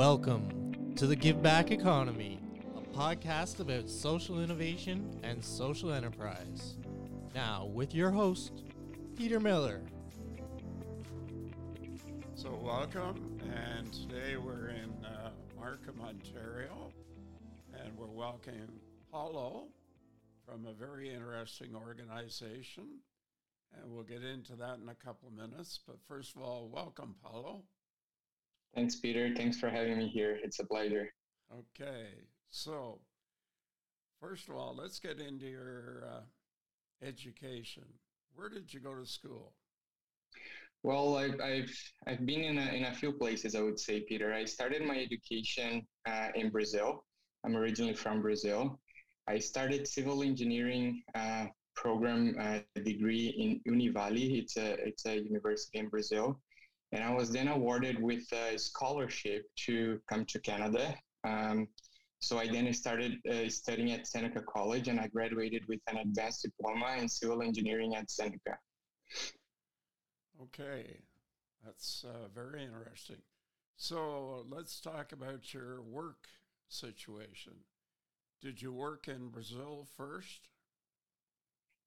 Welcome to the Give Back Economy, a podcast about social innovation and social enterprise. Now, with your host, Peter Miller. So, welcome, and today we're in uh, Markham, Ontario, and we're welcoming Paulo from a very interesting organization, and we'll get into that in a couple of minutes. But first of all, welcome, Paulo. Thanks, Peter. Thanks for having me here. It's a pleasure. Okay, so first of all, let's get into your uh, education. Where did you go to school? Well, I've, I've, I've been in a, in a few places, I would say, Peter. I started my education uh, in Brazil. I'm originally from Brazil. I started civil engineering uh, program uh, degree in Univali. It's a, it's a university in Brazil. And I was then awarded with a scholarship to come to Canada. Um, so I then started uh, studying at Seneca College and I graduated with an advanced diploma in civil engineering at Seneca. Okay, that's uh, very interesting. So let's talk about your work situation. Did you work in Brazil first?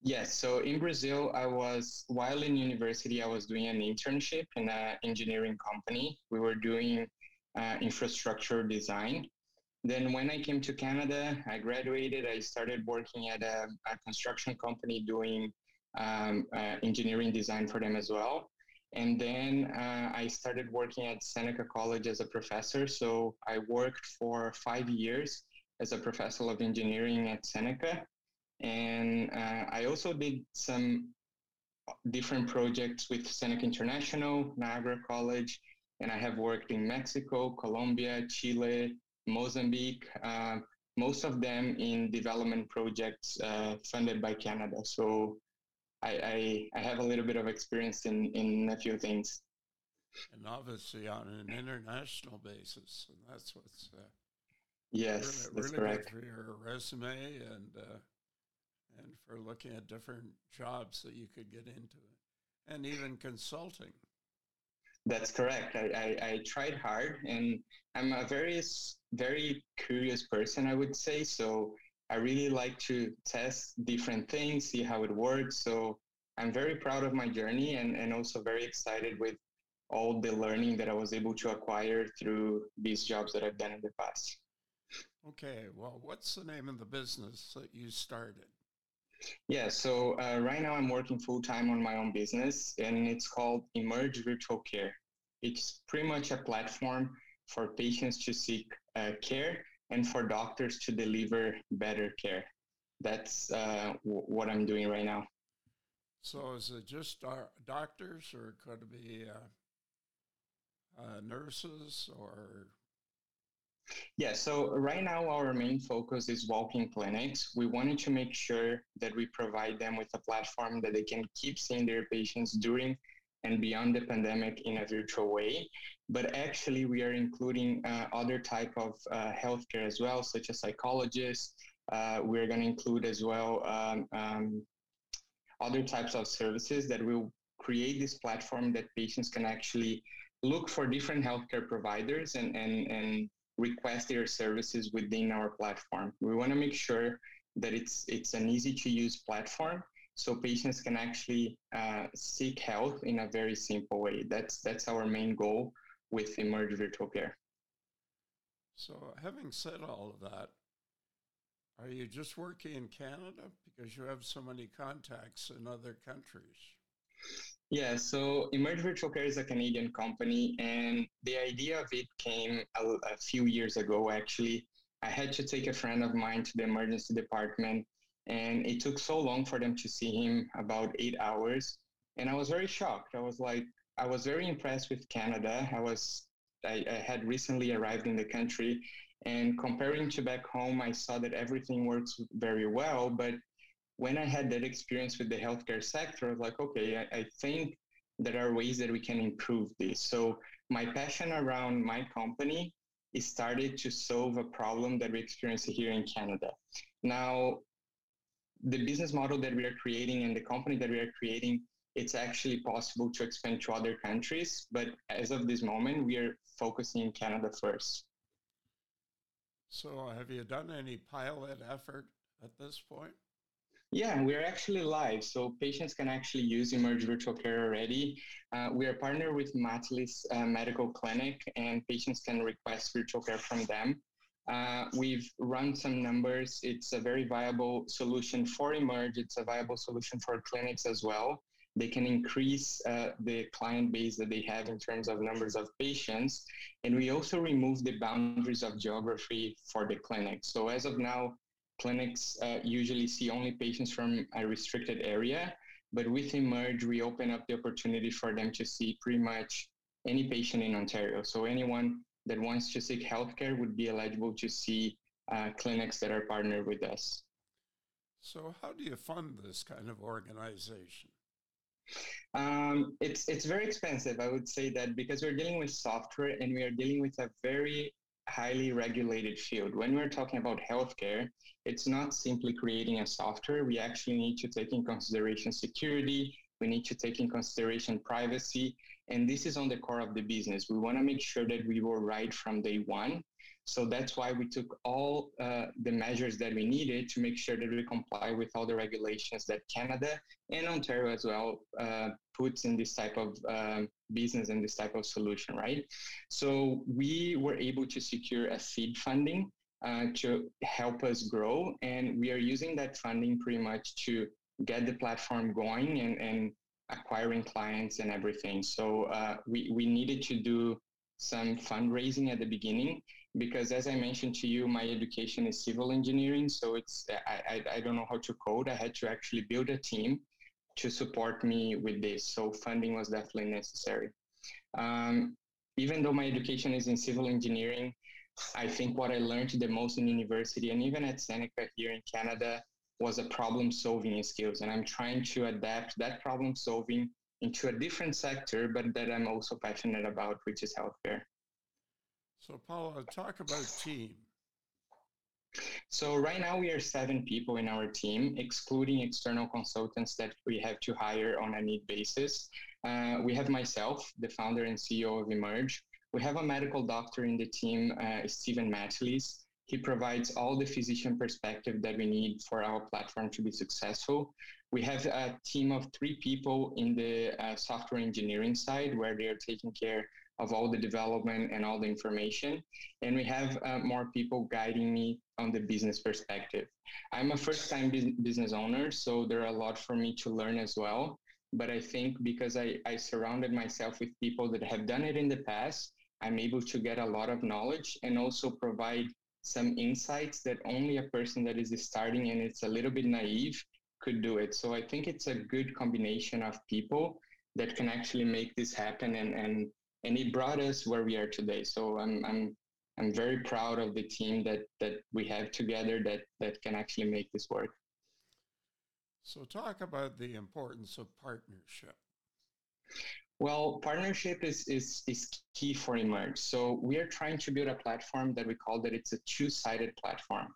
Yes. So in Brazil, I was, while in university, I was doing an internship in an engineering company. We were doing uh, infrastructure design. Then when I came to Canada, I graduated. I started working at a, a construction company doing um, uh, engineering design for them as well. And then uh, I started working at Seneca College as a professor. So I worked for five years as a professor of engineering at Seneca. And uh, I also did some different projects with Seneca International, Niagara College, and I have worked in Mexico, Colombia, Chile, Mozambique, uh, most of them in development projects uh, funded by Canada. So I, I, I, have a little bit of experience in, in a few things. And obviously on an international basis, and that's what's uh, yes, really, that's really correct. for your resume and uh, and for looking at different jobs that you could get into, and even consulting. That's correct. I, I, I, tried hard, and I'm a very, very curious person, I would say. So I really like to test different things, see how it works. So I'm very proud of my journey and, and also very excited with all the learning that I was able to acquire through these jobs that I've done in the past. Okay, well, what's the name of the business that you started? Yeah, so uh, right now I'm working full time on my own business, and it's called Emerge Virtual Care. It's pretty much a platform for patients to seek uh, care and for doctors to deliver better care. That's uh, w- what I'm doing right now. So, is it just doctors, or could it be uh, uh, nurses or yeah, so right now our main focus is walk-in clinics. We wanted to make sure that we provide them with a platform that they can keep seeing their patients during and beyond the pandemic in a virtual way. But actually, we are including uh, other type of uh, healthcare as well, such as psychologists. Uh, we're going to include as well um, um, other types of services that will create this platform that patients can actually look for different healthcare providers and, and, and request their services within our platform. We want to make sure that it's it's an easy to use platform so patients can actually uh, seek health in a very simple way. That's that's our main goal with Emerge Virtual Care. So, having said all of that, are you just working in Canada because you have so many contacts in other countries? Yeah, so Emerge Virtual Care is a Canadian company, and the idea of it came a, a, few years ago, actually. I had to take a friend of mine to the emergency department, and it took so long for them to see him about eight hours. And I was very shocked. I was like, I was very impressed with Canada. I was, I, I had recently arrived in the country, and comparing to back home, I saw that everything works very well, but when I had that experience with the healthcare sector, I was like, okay, I, I think there are ways that we can improve this. So my passion around my company is started to solve a problem that we experience here in Canada. Now, the business model that we are creating and the company that we are creating it's actually possible to expand to other countries. But as of this moment, we are focusing in Canada first. So, have you done any pilot effort at this point? Yeah, we're actually live. So patients can actually use Emerge Virtual Care already. Uh, we are partnered with Matlis uh, Medical Clinic, and patients can request virtual care from them. Uh, we've run some numbers. It's a very viable solution for Emerge. It's a viable solution for clinics as well. They can increase uh, the client base that they have in terms of numbers of patients. And we also remove the boundaries of geography for the clinic. So as of now, clinics uh, usually see only patients from a restricted area. But with Emerge, we open up the opportunity for them to see pretty much any patient in Ontario. So anyone that wants to seek healthcare would be eligible to see uh, clinics that are partnered with us. So, how do you fund this kind of organization? Um, it's it's very expensive. I would say that because we're dealing with software and we are dealing with a very highly regulated field. When we're talking about healthcare, it's not simply creating a software. We actually need to take in consideration security. We need to take in consideration privacy. And this is on the core of the business. We want to make sure that we were right from day one. So that's why we took all uh, the measures that we needed to make sure that we comply with all the regulations that Canada and Ontario as well uh, puts in this type of um, business and this type of solution, right? So we were able to secure a seed funding uh, to help us grow, and we are using that funding pretty much to get the platform going and, and acquiring clients and everything. So uh, we, we needed to do some fundraising at the beginning because as I mentioned to you, my education is civil engineering. So it's, I, I, I don't know how to code. I had to actually build a team to support me with this. So funding was definitely necessary. Um, even though my education is in civil engineering, I think what I learned the most in university and even at Seneca here in Canada was a problem solving skills. And I'm trying to adapt that problem solving into a different sector, but that I'm also passionate about, which is healthcare. So, Paulo talk about team. So right now we are seven people in our team, excluding external consultants that we have to hire on a need basis. Uh, we have myself, the founder and CEO of Emerge. We have a medical doctor in the team, uh, Stephen Matlis. He provides all the physician perspective that we need for our platform to be successful. We have a team of three people in the uh, software engineering side where they are taking care of all the development and all the information. And we have uh, more people guiding me on the business perspective. I'm a first time business owner, so there are a lot for me to learn as well. But I think because I, I surrounded myself with people that have done it in the past, I'm able to get a lot of knowledge and also provide some insights that only a person that is starting and it's a little bit naive could do it. So I think it's a good combination of people that can actually make this happen and, and and it brought us where we are today. So I'm I'm I'm very proud of the team that that we have together that that can actually make this work. So talk about the importance of partnership. Well, partnership is, is, is key for Emerge. So we are trying to build a platform that we call that it's a two-sided platform.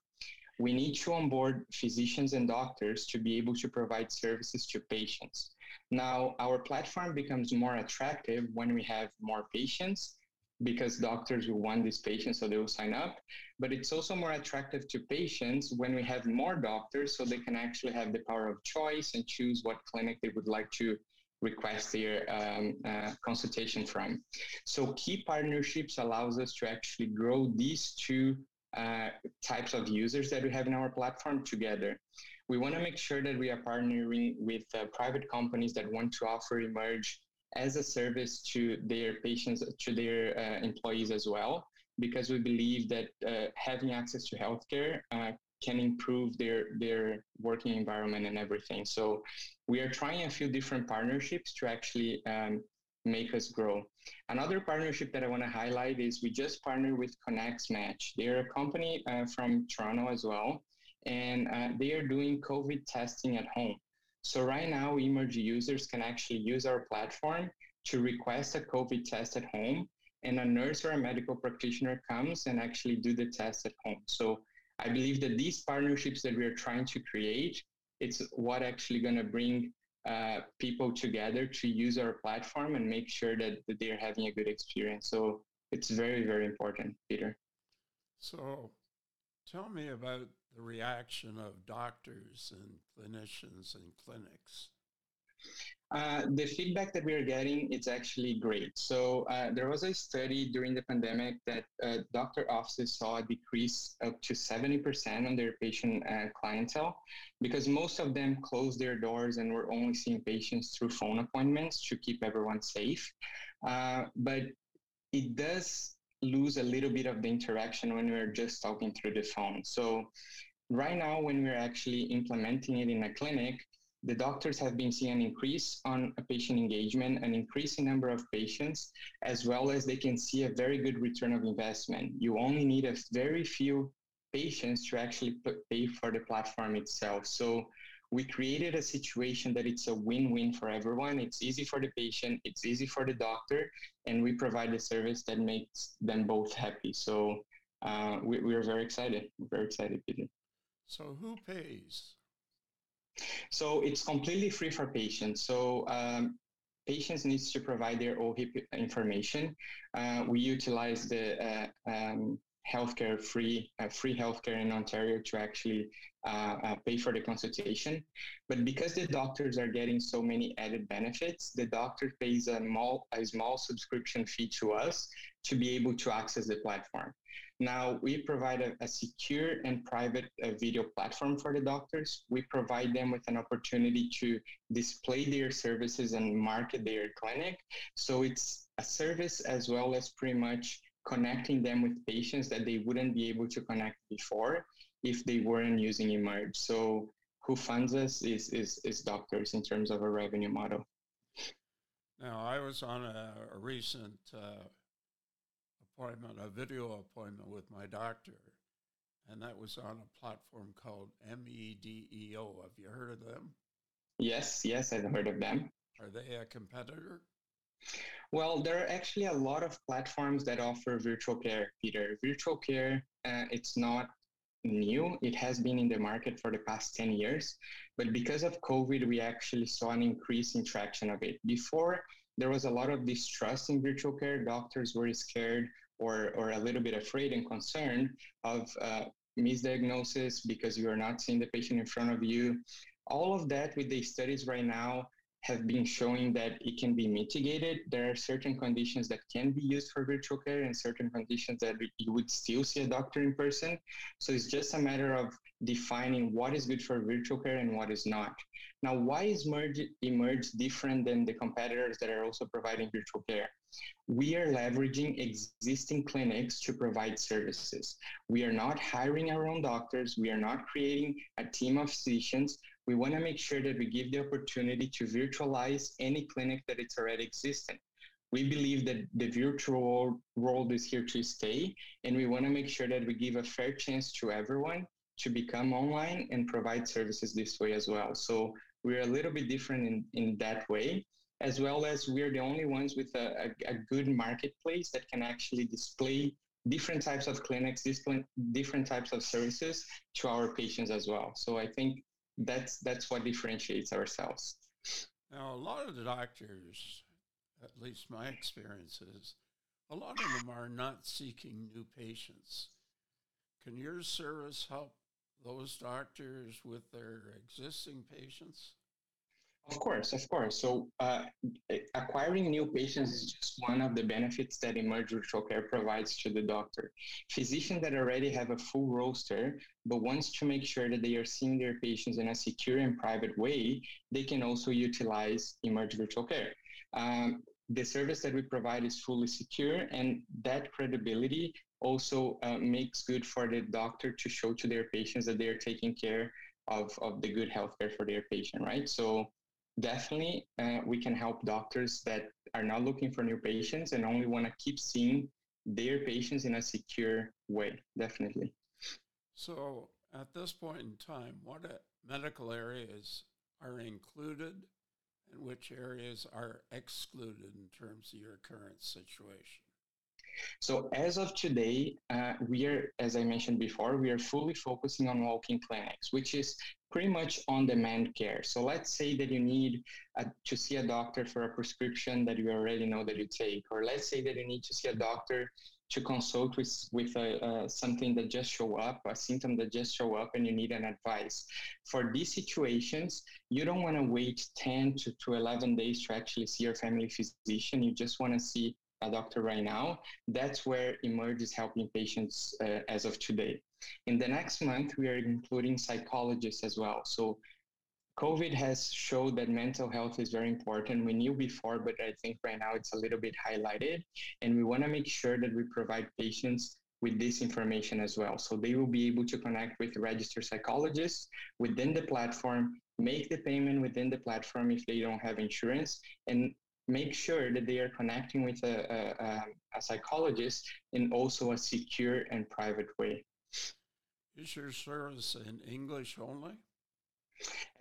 We need to onboard physicians and doctors to be able to provide services to patients. Now, our platform becomes more attractive when we have more patients because doctors will want these patients, so they will sign up. But it's also more attractive to patients when we have more doctors, so they can actually have the power of choice and choose what clinic they would like to request their um, uh, consultation from. So key partnerships allows us to actually grow these two uh, types of users that we have in our platform together. We want to make sure that we are partnering with uh, private companies that want to offer Emerge as a service to their patients, to their uh, employees as well, because we believe that uh, having access to healthcare uh, can improve their their working environment and everything. So we are trying a few different partnerships to actually um, make us grow. Another partnership that I want to highlight is we just partnered with Connects Match. They're a company uh, from Toronto as well, and uh, they are doing COVID testing at home. So right now, Emerge users can actually use our platform to request a COVID test at home, and a nurse or a medical practitioner comes and actually do the test at home. So I believe that these partnerships that we are trying to create, it's what actually going to bring uh, people together to use our platform and make sure that, that they're having a good experience. So it's very, very important, Peter. So tell me about the reaction of doctors and clinicians and clinics. Uh, the feedback that we are getting is actually great. So uh, there was a study during the pandemic that uh, doctor offices saw a decrease up to 70% on their patient uh, clientele because most of them closed their doors and were only seeing patients through phone appointments to keep everyone safe. Uh, but it does lose a little bit of the interaction when we're just talking through the phone. So right now, when we're actually implementing it in a clinic, the doctors have been seeing an increase on patient engagement, an increasing number of patients, as well as they can see a very good return of investment. You only need a very few patients to actually pay for the platform itself. So we created a situation that it's a win-win for everyone. It's easy for the patient, it's easy for the doctor, and we provide a service that makes them both happy. So uh, we, we are very excited. We're very excited, Peter. So who pays? So it's completely free for patients. So um, patients needs to provide their OHIP information. Uh, we utilize the uh, um, healthcare free uh, free healthcare in Ontario to actually uh, uh, pay for the consultation. But because the doctors are getting so many added benefits, the doctor pays a small, a small subscription fee to us to be able to access the platform. Now, we provide a, a secure and private uh, video platform for the doctors. We provide them with an opportunity to display their services and market their clinic. So it's a service as well as pretty much connecting them with patients that they wouldn't be able to connect before if they weren't using Emerge. So who funds us is, is, is doctors in terms of a revenue model. Now, I was on a, a recent uh, appointment, a video appointment with my doctor, and that was on a platform called MEDEO. Have you heard of them? Yes, yes, I've heard of them. Are they a competitor? Well, there are actually a lot of platforms that offer virtual care, Peter. Virtual care, uh, it's not new. It has been in the market for the past 10 years. But because of COVID, we actually saw an increase in traction of it. Before, there was a lot of distrust in virtual care. Doctors were scared or, or a little bit afraid and concerned of uh, misdiagnosis because you are not seeing the patient in front of you. All of that with the studies right now have been showing that it can be mitigated. There are certain conditions that can be used for virtual care and certain conditions that you would still see a doctor in person. So it's just a matter of defining what is good for virtual care and what is not. Now, why is Merge Emerge different than the competitors that are also providing virtual care? We are leveraging existing clinics to provide services. We are not hiring our own doctors. We are not creating a team of physicians we want to make sure that we give the opportunity to virtualize any clinic that it's already existing. We believe that the virtual world is here to stay, and we want to make sure that we give a fair chance to everyone to become online and provide services this way as well. So we're a little bit different in, in that way, as well as we're the only ones with a, a, a good marketplace that can actually display different types of clinics, different, different types of services to our patients as well. So I think that's that's what differentiates ourselves. Now, a lot of the doctors, at least my experience is, a lot of them are not seeking new patients. Can your service help those doctors with their existing patients? Of course, of course. So uh, acquiring new patients is just one of the benefits that Emerge Virtual Care provides to the doctor. Physicians that already have a full roster, but wants to make sure that they are seeing their patients in a secure and private way, they can also utilize Emerge Virtual Care. Um, the service that we provide is fully secure, and that credibility also uh, makes good for the doctor to show to their patients that they are taking care of, of the good healthcare for their patient, right? So definitely uh, we can help doctors that are not looking for new patients and only want to keep seeing their patients in a secure way definitely so at this point in time what medical areas are included and which areas are excluded in terms of your current situation So as of today, uh, we are, as I mentioned before, we are fully focusing on walk-in clinics, which is pretty much on-demand care. So let's say that you need a, to see a doctor for a prescription that you already know that you take, or let's say that you need to see a doctor to consult with with a, uh, something that just show up, a symptom that just show up, and you need an advice. For these situations, you don't want to wait 10 to, to 11 days to actually see your family physician. You just want to see a doctor right now. That's where Emerge is helping patients uh, as of today. In the next month, we are including psychologists as well. So COVID has showed that mental health is very important. We knew before, but I think right now it's a little bit highlighted. And we want to make sure that we provide patients with this information as well. So they will be able to connect with registered psychologists within the platform, make the payment within the platform if they don't have insurance, and make sure that they are connecting with a, a, a psychologist in also a secure and private way. Is your service in English only?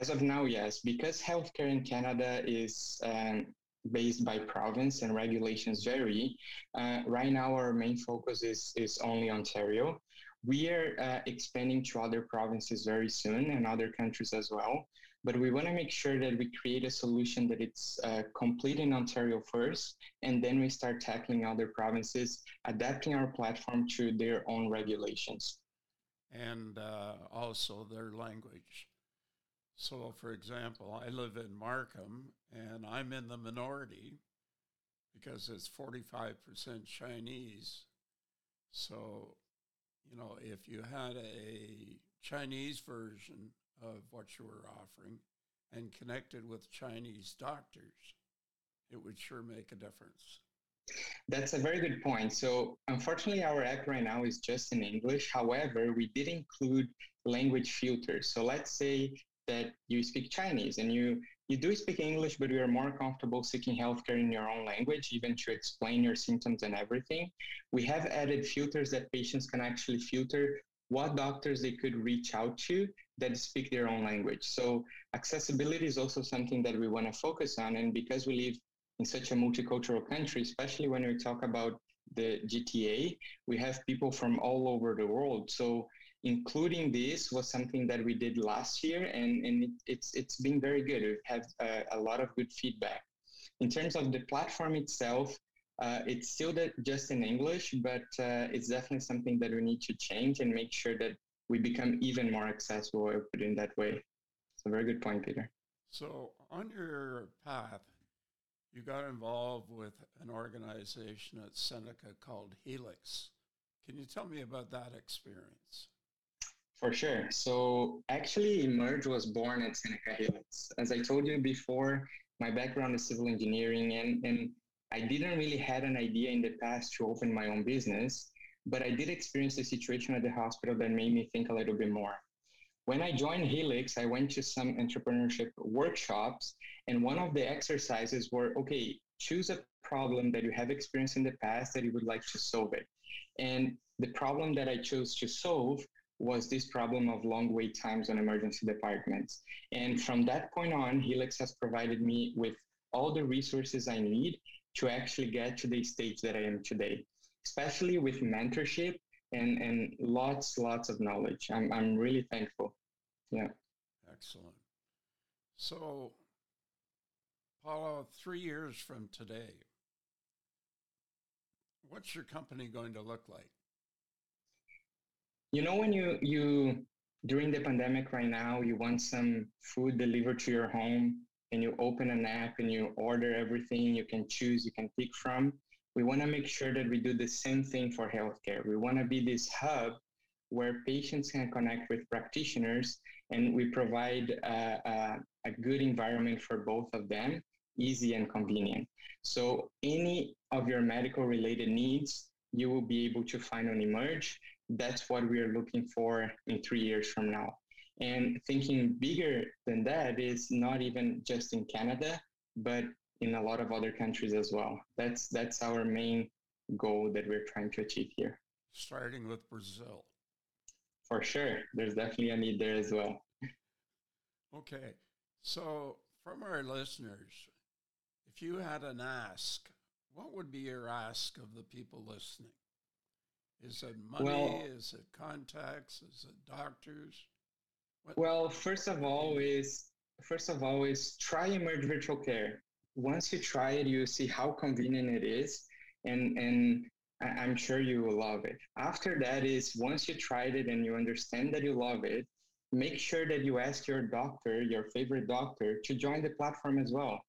As of now, yes, because healthcare in Canada is um, based by province and regulations vary. Uh, right now, our main focus is is only Ontario. We are uh, expanding to other provinces very soon and other countries as well. But we want to make sure that we create a solution that it's uh, complete in Ontario first, and then we start tackling other provinces, adapting our platform to their own regulations. And uh, also their language. So, for example, I live in Markham and I'm in the minority because it's 45% Chinese. So, you know, if you had a Chinese version of what you were offering and connected with Chinese doctors, it would sure make a difference. That's a very good point. So, unfortunately, our app right now is just in English. However, we did include language filters. So, let's say that you speak Chinese and you you do speak English, but you are more comfortable seeking healthcare in your own language, even to explain your symptoms and everything. We have added filters that patients can actually filter what doctors they could reach out to that speak their own language. So accessibility is also something that we want to focus on. And because we live in such a multicultural country, especially when we talk about the GTA, we have people from all over the world. So including this was something that we did last year and, and it, it's, it's been very good. We've had a, a, lot of good feedback. In terms of the platform itself, uh, it's still just in English, but uh, it's definitely something that we need to change and make sure that we become even more accessible, I put in that way. It's a very good point, Peter. So on your path, you got involved with an organization at Seneca called Helix. Can you tell me about that experience? For sure. So actually, Emerge was born at Seneca Helix. As I told you before, my background is civil engineering, and, and I didn't really had an idea in the past to open my own business, but I did experience a situation at the hospital that made me think a little bit more. When I joined Helix, I went to some entrepreneurship workshops, and one of the exercises were okay, choose a problem that you have experienced in the past that you would like to solve it. And the problem that I chose to solve was this problem of long wait times on emergency departments. And from that point on, Helix has provided me with all the resources I need to actually get to the stage that I am today, especially with mentorship and, and lots, lots of knowledge. I'm, I'm really thankful. Yeah. Excellent. So, Paulo, three years from today, what's your company going to look like? you know when you you during the pandemic right now you want some food delivered to your home and you open an app and you order everything you can choose you can pick from we want to make sure that we do the same thing for healthcare. We want to be this hub where patients can connect with practitioners and we provide a, a, a good environment for both of them easy and convenient. So any of your medical related needs you will be able to find on emerge. That's what we are looking for in three years from now. And thinking bigger than that is not even just in Canada, but in a lot of other countries as well. That's that's our main goal that we're trying to achieve here. Starting with Brazil. For sure. There's definitely a need there as well. Okay. So from our listeners, if you had an ask, what would be your ask of the people listening? Is it money? Well- is it contacts? Is it doctors? Well, first of all, is first of all is try Emerge Virtual Care. Once you try it, you see how convenient it is, and and I'm sure you will love it. After that is once you tried it and you understand that you love it, make sure that you ask your doctor, your favorite doctor, to join the platform as well.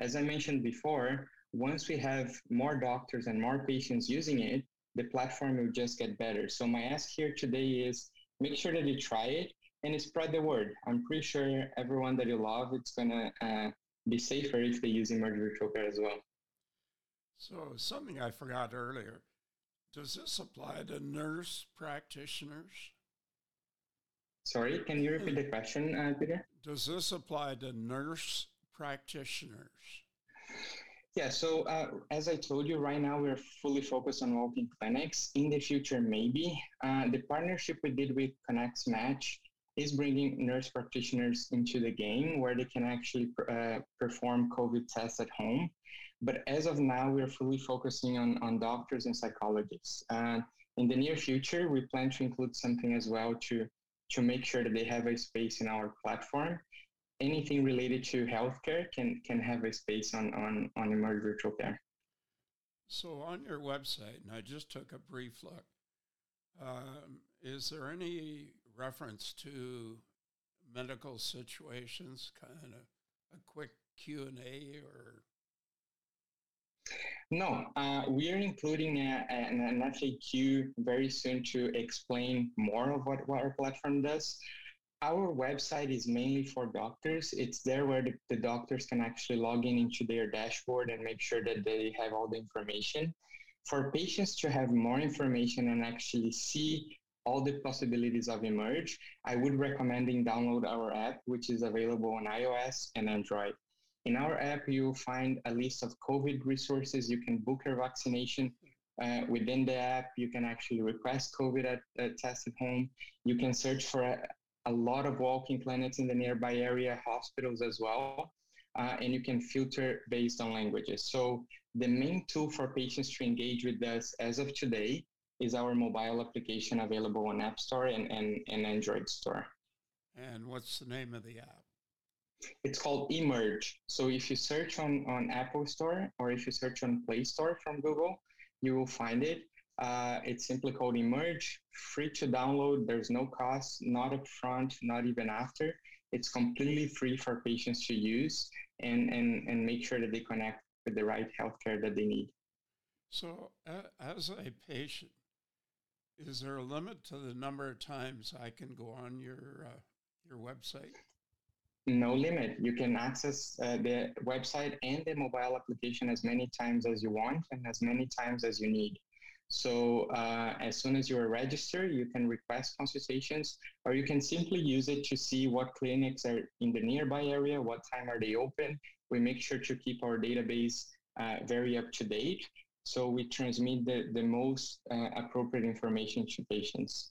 As I mentioned before, once we have more doctors and more patients using it, the platform will just get better. So my ask here today is make sure that you try it and spread the word. I'm pretty sure everyone that you love, it's gonna uh, be safer if they use Emerge Virtual Care as well. So, something I forgot earlier. Does this apply to nurse practitioners? Sorry, can you repeat the question, uh, Peter? Does this apply to nurse practitioners? Yeah, so uh, as I told you, right now we're fully focused on walk-in clinics. In the future, maybe. Uh, the partnership we did with Connects Match is bringing nurse practitioners into the game where they can actually uh, perform COVID tests at home. But as of now, we're fully focusing on, on doctors and psychologists. Uh, in the near future, we plan to include something as well to, to make sure that they have a space in our platform anything related to healthcare can can have a space on on on emerge virtual care. So, on your website, and I just took a brief look, um, is there any reference to medical situations, kind of a quick Q and A, or No, uh, we are including a, an, an FAQ very soon to explain more of what, what our platform does. Our website is mainly for doctors. It's there where the, the doctors can actually log in into their dashboard and make sure that they have all the information. For patients to have more information and actually see all the possibilities of Emerge, I would recommending download our app, which is available on iOS and Android. In our app, you'll find a list of COVID resources. You can book your vaccination uh, within the app. You can actually request COVID at, at test at home. You can search for a, a lot of walk-in clinics in the nearby area, hospitals as well. Uh, and you can filter based on languages. So the main tool for patients to engage with us as of today is our mobile application available on App Store and, and, and Android Store. and what's the name of the app? It's called Emerge. So if you search on, on Apple Store or if you search on Play Store from Google, you will find it. Uh, it's simply called Emerge, free to download. There's no cost, not upfront, not even after. It's completely free for patients to use and, and, and make sure that they connect with the right healthcare that they need. So, a as a patient, is there a limit to the number of times I can go on your uh, your website? No limit. You can access uh, the website and the mobile application as many times as you want and as many times as you need. So uh, as soon as you are registered, you can request consultations, or you can simply use it to see what clinics are in the nearby area, what time are they open. We make sure to keep our database uh, very up to date, so we transmit the, the most uh, appropriate information to patients.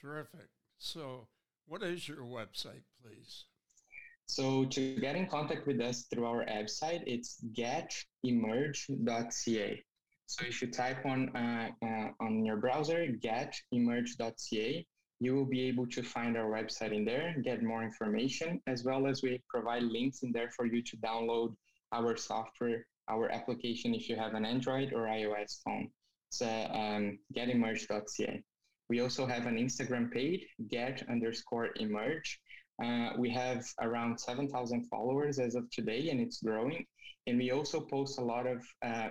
Terrific. So, what is your website, please? So to get in contact with us through our website, it's getemerge.ca. So if you type on uh, uh, on your browser getemerge.ca, you will be able to find our website in there, get more information, as well as we provide links in there for you to download our software, our application if you have an Android or iOS phone. It's uh, um, getemerge.ca. We also have an Instagram page, get underscore emerge. Uh, we have around 7,000 followers as of today, and it's growing. And we also post a lot of uh,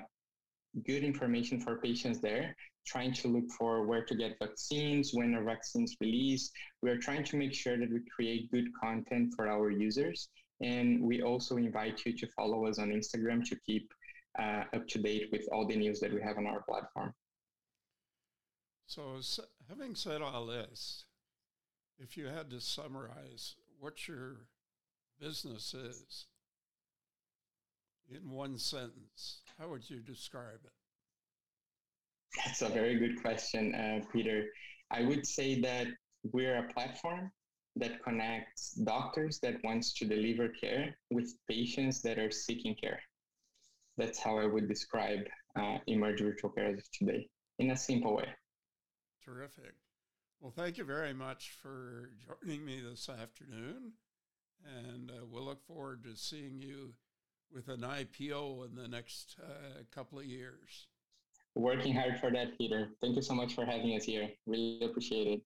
good information for patients there, trying to look for where to get vaccines, when are vaccines released. We are trying to make sure that we create good content for our users. And we also invite you to follow us on Instagram to keep uh, up to date with all the news that we have on our platform. So, having said all this, if you had to summarize what your business is in one sentence, how would you describe it? That's a very good question, uh, Peter. I would say that we're a platform that connects doctors that wants to deliver care with patients that are seeking care. that's how I would describe uh, Emerge Virtual Care as of today in a simple way. Terrific. Well, thank you very much for joining me this afternoon. And uh, we'll look forward to seeing you with an IPO in the next uh, couple of years. Working hard for that, Peter. Thank you so much for having us here. Really appreciate it.